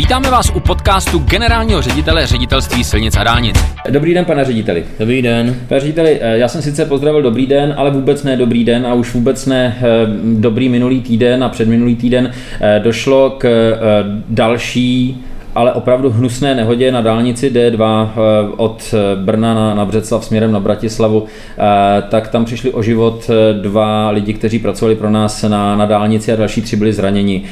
Vítáme vás u podcastu generálního ředitele ředitelství silnic a dálnic. Dobrý den, pane řediteli. Dobrý den. Pane řediteli, eh, já jsem sice pozdravil dobrý den, ale vůbec ne dobrý den a už vůbec ne eh, dobrý minulý týden a předminulý týden eh, došlo k další ale opravdu hnusné nehodě na dálnici D2 od Brna na, na Břeclav směrem na Bratislavu, tak tam přišli o život dva lidi, kteří pracovali pro nás na, na dálnici a další tři byli zraněni.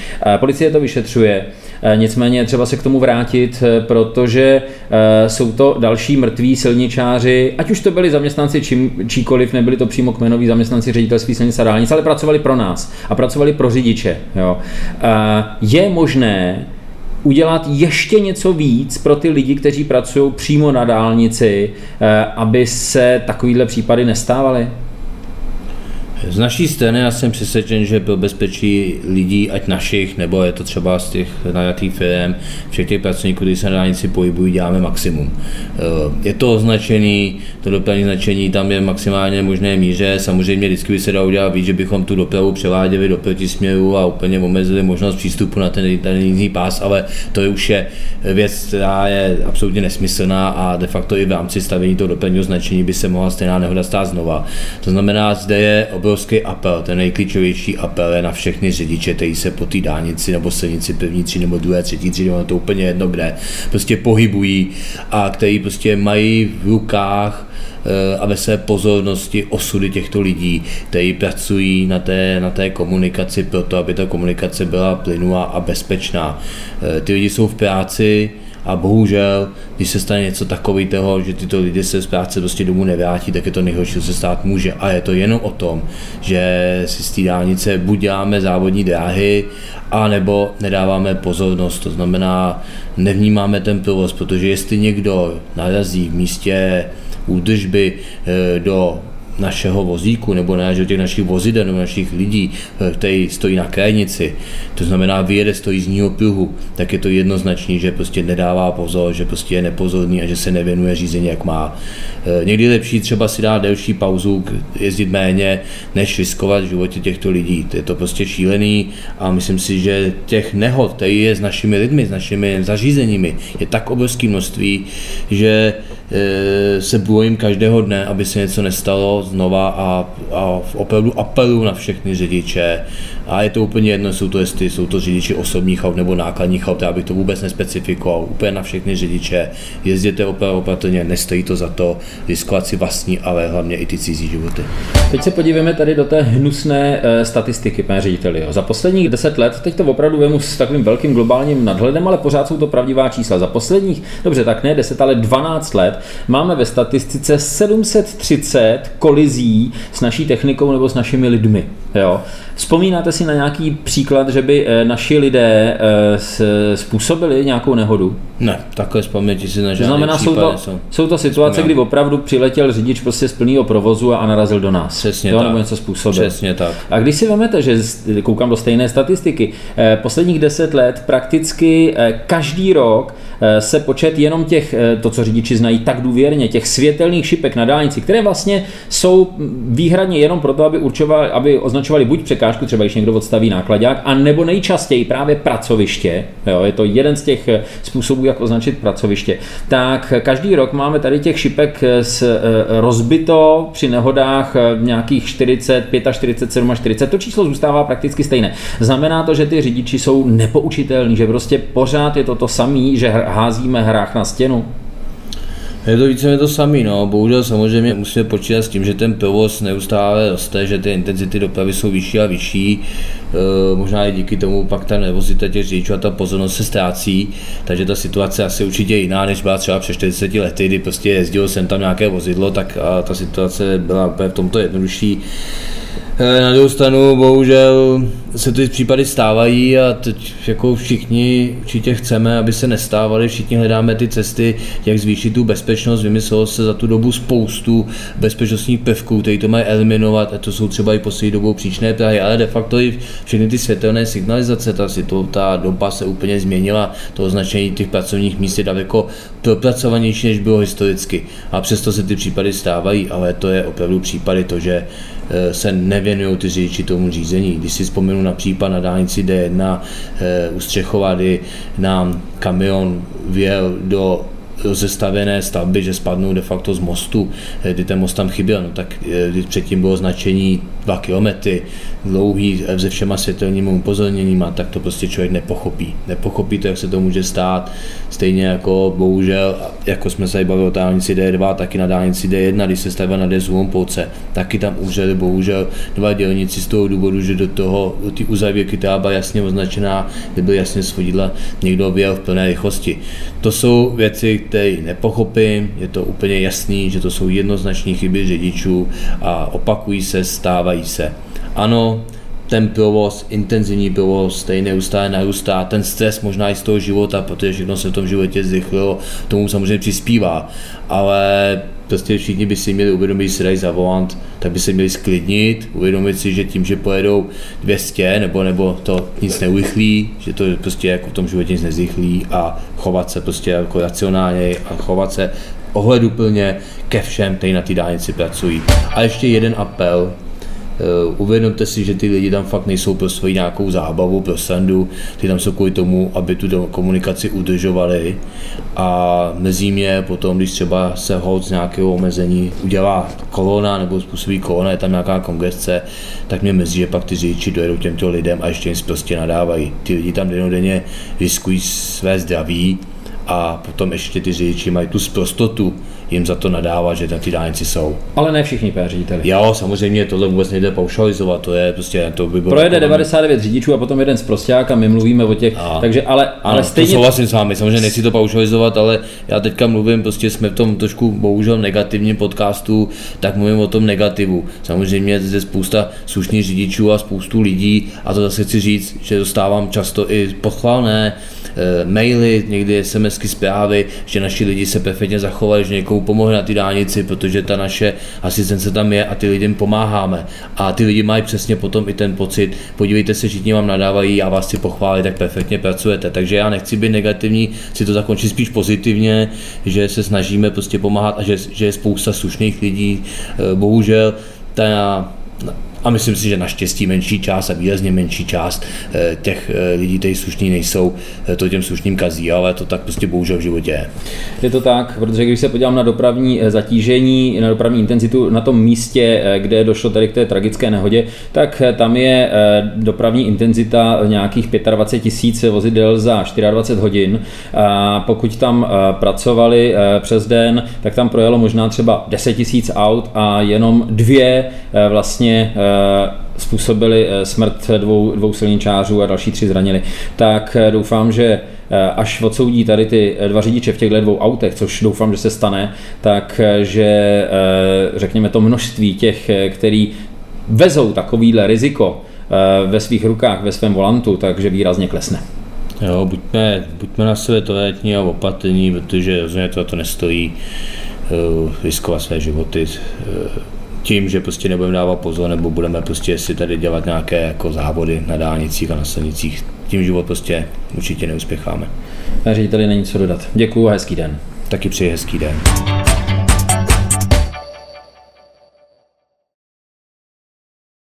Policie to vyšetřuje. Eh, nicméně třeba se k tomu vrátit, eh, protože eh, jsou to další mrtví silničáři, ať už to byli zaměstnanci čím, číkoliv, nebyli to přímo kmenoví zaměstnanci ředitelství silnic a dálnic, ale pracovali pro nás a pracovali pro řidiče. Jo. Je možné udělat ještě něco víc pro ty lidi, kteří pracují přímo na dálnici, aby se takovýhle případy nestávaly? Z naší strany já jsem přesvědčen, že pro bezpečí lidí, ať našich, nebo je to třeba z těch najatých firm, všech těch pracovníků, kteří se na dálnici pohybují, děláme maximum. Eh, je to označený, to dopravní značení tam je maximálně možné míře, samozřejmě vždycky by se dalo udělat víc, že bychom tu dopravu převáděli do protisměru a úplně omezili možnost přístupu na ten, jízdní pás, ale to je už je věc, která je absolutně nesmyslná a de facto i v rámci stavění toho dopravního značení by se mohla stejná nehoda stát znova. To znamená, zde je apel, ten nejklíčovější apel je na všechny řidiče, kteří se po té dálnici nebo silnici první tři nebo druhé, třetí třídy, to úplně jedno kde, prostě pohybují a kteří prostě mají v rukách eh, a ve své pozornosti osudy těchto lidí, kteří pracují na té, na té komunikaci proto, aby ta komunikace byla plynulá a bezpečná. Eh, ty lidi jsou v práci, a bohužel, když se stane něco takového, že tyto lidi se z práce prostě domů nevrátí, tak je to nejhorší, co se stát může. A je to jenom o tom, že si z té dálnice buď děláme závodní dráhy, a nebo nedáváme pozornost, to znamená, nevnímáme ten provoz, protože jestli někdo narazí v místě údržby eh, do našeho vozíku nebo na těch našich vozidel nebo našich lidí, eh, který stojí na krajnici, to znamená vyjede z toho jízdního pruhu, tak je to jednoznačný, že prostě nedává pozor, že prostě je nepozorný a že se nevěnuje řízení, jak má. Eh, někdy je lepší třeba si dát delší pauzu, jezdit méně, než riskovat v životě těchto lidí. Je to prostě šílený a myslím si, že těch nehod, který je s našimi lidmi, s našimi zařízeními, je tak obrovské množství, že eh, se bojím každého dne, aby se něco nestalo znova a, a opravdu apeluju na všechny řidiče. A je to úplně jedno, jsou to jestli jsou to řidiči osobních aut nebo nákladních aut, já bych to vůbec nespecifikoval. Úplně na všechny řidiče. Jezděte opravdu opatrně, nestojí to za to, riskovat si vlastní, ale hlavně i ty cizí životy. Teď se podíváme tady do té hnusné e, statistiky, pane řediteli. Za posledních deset let, teď to opravdu vemu s takovým velkým globálním nadhledem, ale pořád jsou to pravdivá čísla. Za posledních, dobře, tak ne 10, ale 12 let máme ve statistice 730 kolizí s naší technikou nebo s našimi lidmi. Jo. Vzpomínáte si na nějaký příklad, že by eh, naši lidé eh, způsobili nějakou nehodu? Ne, takové vzpomínky si na žádný znamená, jsou to, jsou. jsou to situace, kdy opravdu přiletěl řidič prostě z plného provozu a narazil do nás. Přesně jo, tak. Nebo něco způsobil. Přesně tak. A když si vezmete, že koukám do stejné statistiky, eh, posledních deset let prakticky každý rok se počet jenom těch, to, co řidiči znají tak důvěrně, těch světelných šipek na dálnici, které vlastně jsou výhradně jenom proto, aby, určovali, aby označovali buď překážku, třeba když někdo odstaví nákladák, a nebo nejčastěji právě pracoviště, jo, je to jeden z těch způsobů, jak označit pracoviště, tak každý rok máme tady těch šipek s eh, rozbito při nehodách eh, nějakých 40, 45, 40. To číslo zůstává prakticky stejné. Znamená to, že ty řidiči jsou nepoučitelní, že prostě pořád je to to samé, že házíme hrách na stěnu. Je to více to samý, no. Bohužel samozřejmě musíme počítat s tím, že ten provoz neustále roste, že ty intenzity dopravy jsou vyšší a vyšší. E, možná i díky tomu pak ta nervozita těch řidičů a ta pozornost se ztrácí, takže ta situace asi určitě jiná, než byla třeba před 40 lety, kdy prostě jezdilo sem tam nějaké vozidlo, tak a ta situace byla v tomto jednodušší. Eh, na druhou stranu bohužel se ty případy stávají a teď jako všichni určitě chceme, aby se nestávaly, všichni hledáme ty cesty, jak zvýšit tu bezpečnost, vymyslelo se za tu dobu spoustu bezpečnostních prvků, které to mají eliminovat, a to jsou třeba i poslední dobou příčné Prahy, ale de facto i všechny ty světelné signalizace, ta, to, ta doba se úplně změnila, to označení těch pracovních míst je daleko propracovanější, než bylo historicky. A přesto se ty případy stávají, ale to je opravdu případy to, že eh, se nevěnují ty řidiči tomu řízení. Když si vzpomenu vzpomenu na případ na dálnici D1 eh, u Střechovady nám kamion vjel do rozestavěné stavby, že spadnou de facto z mostu, eh, kdy ten most tam chyběl, no tak eh, když předtím bylo značení 2 kilometry, dlouhý eh, se všema světelnými upozorněníma, tak to prostě člověk nepochopí. Nepochopí to, jak se to může stát. Stejně jako bohužel, jako jsme se bavili o dálnici D2, taky na dálnici D1, když se stavila na D polce, taky tam úřady bohužel dva dělníci z toho důvodu, že do toho, do ty uzavěky, která byla jasně označená, kde byl jasně svodidla, někdo objel v plné rychlosti. To jsou věci, které nepochopím, je to úplně jasný, že to jsou jednoznační chyby řidičů a opakují se, stávají se. Ano, ten provoz, intenzivní provoz, který neustále narůstá, ten stres možná i z toho života, protože všechno se v tom životě zrychlilo, tomu samozřejmě přispívá, ale prostě všichni by si měli uvědomit, že se dají za volant, tak by se měli sklidnit, uvědomit si, že tím, že pojedou 200 nebo, nebo to nic neurychlí, že to prostě jako v tom životě nic nezrychlí a chovat se prostě jako racionálně a chovat se ohleduplně ke všem, kteří na té dálnici pracují. A ještě jeden apel, uvědomte si, že ty lidi tam fakt nejsou pro svoji nějakou zábavu, pro sandu, ty tam jsou kvůli tomu, aby tu komunikaci udržovali a mezi mě potom, když třeba se hold z nějakého omezení udělá kolona nebo způsobí kolona, je tam nějaká kongresce, tak mě mezi, že pak ty řidiči dojedou těmto lidem a ještě jim prostě nadávají. Ty lidi tam denodenně riskují své zdraví a potom ještě ty řidiči mají tu prostotu, jim za to nadává, že na ty dálnici jsou. Ale ne všichni PR řediteli. Jo, samozřejmě tohle vůbec nejde paušalizovat, to je prostě, to by bylo... Projede 99 řidičů a potom jeden z prostěják a my mluvíme o těch, a, takže ale, ale ano, stejně... To souhlasím s vámi, samozřejmě nechci to paušalizovat, ale já teďka mluvím, prostě jsme v tom trošku bohužel negativním podcastu, tak mluvím o tom negativu. Samozřejmě je zde spousta slušných řidičů a spoustu lidí a to zase chci říct, že dostávám často i pochvalné e, maily, někdy SMSky zprávy, že naši lidi se perfektně zachovali, že někomu pomohli na ty dálnici, protože ta naše asistence tam je a ty lidem pomáháme. A ty lidi mají přesně potom i ten pocit, podívejte se, všichni vám nadávají a vás si pochválí, tak perfektně pracujete. Takže já nechci být negativní, chci to zakončit spíš pozitivně, že se snažíme prostě pomáhat a že, že je spousta slušných lidí. Eh, bohužel ta a myslím si, že naštěstí menší část a výrazně menší část eh, těch eh, lidí, kteří slušní nejsou, eh, to těm slušným kazí, ale to tak prostě bohužel v životě je. Je to tak, protože když se podívám na dopravní zatížení, na dopravní intenzitu na tom místě, kde došlo tady k té tragické nehodě, tak tam je dopravní intenzita nějakých 25 tisíc vozidel za 24 hodin. A pokud tam pracovali přes den, tak tam projelo možná třeba 10 tisíc aut a jenom dvě vlastně způsobili eh, smrt dvou, dvou silničářů a další tři zranili. Tak eh, doufám, že až odsoudí tady ty dva řidiče v těchto dvou autech, což doufám, že se stane, tak že řekněme to množství těch, který vezou takovýhle riziko ve svých rukách, ve svém volantu, takže výrazně klesne. Jo, buďme, buďme na sebe toletní a opatrní, protože rozhodně to, to nestojí riskovat své životy. Tím, že prostě nebudeme dávat pozor, nebo budeme prostě si tady dělat nějaké jako závody na dálnicích a na silnicích. Tím život prostě určitě neuspěcháme. Řediteli není co dodat. Děkuji a hezký den. Taky přeji hezký den.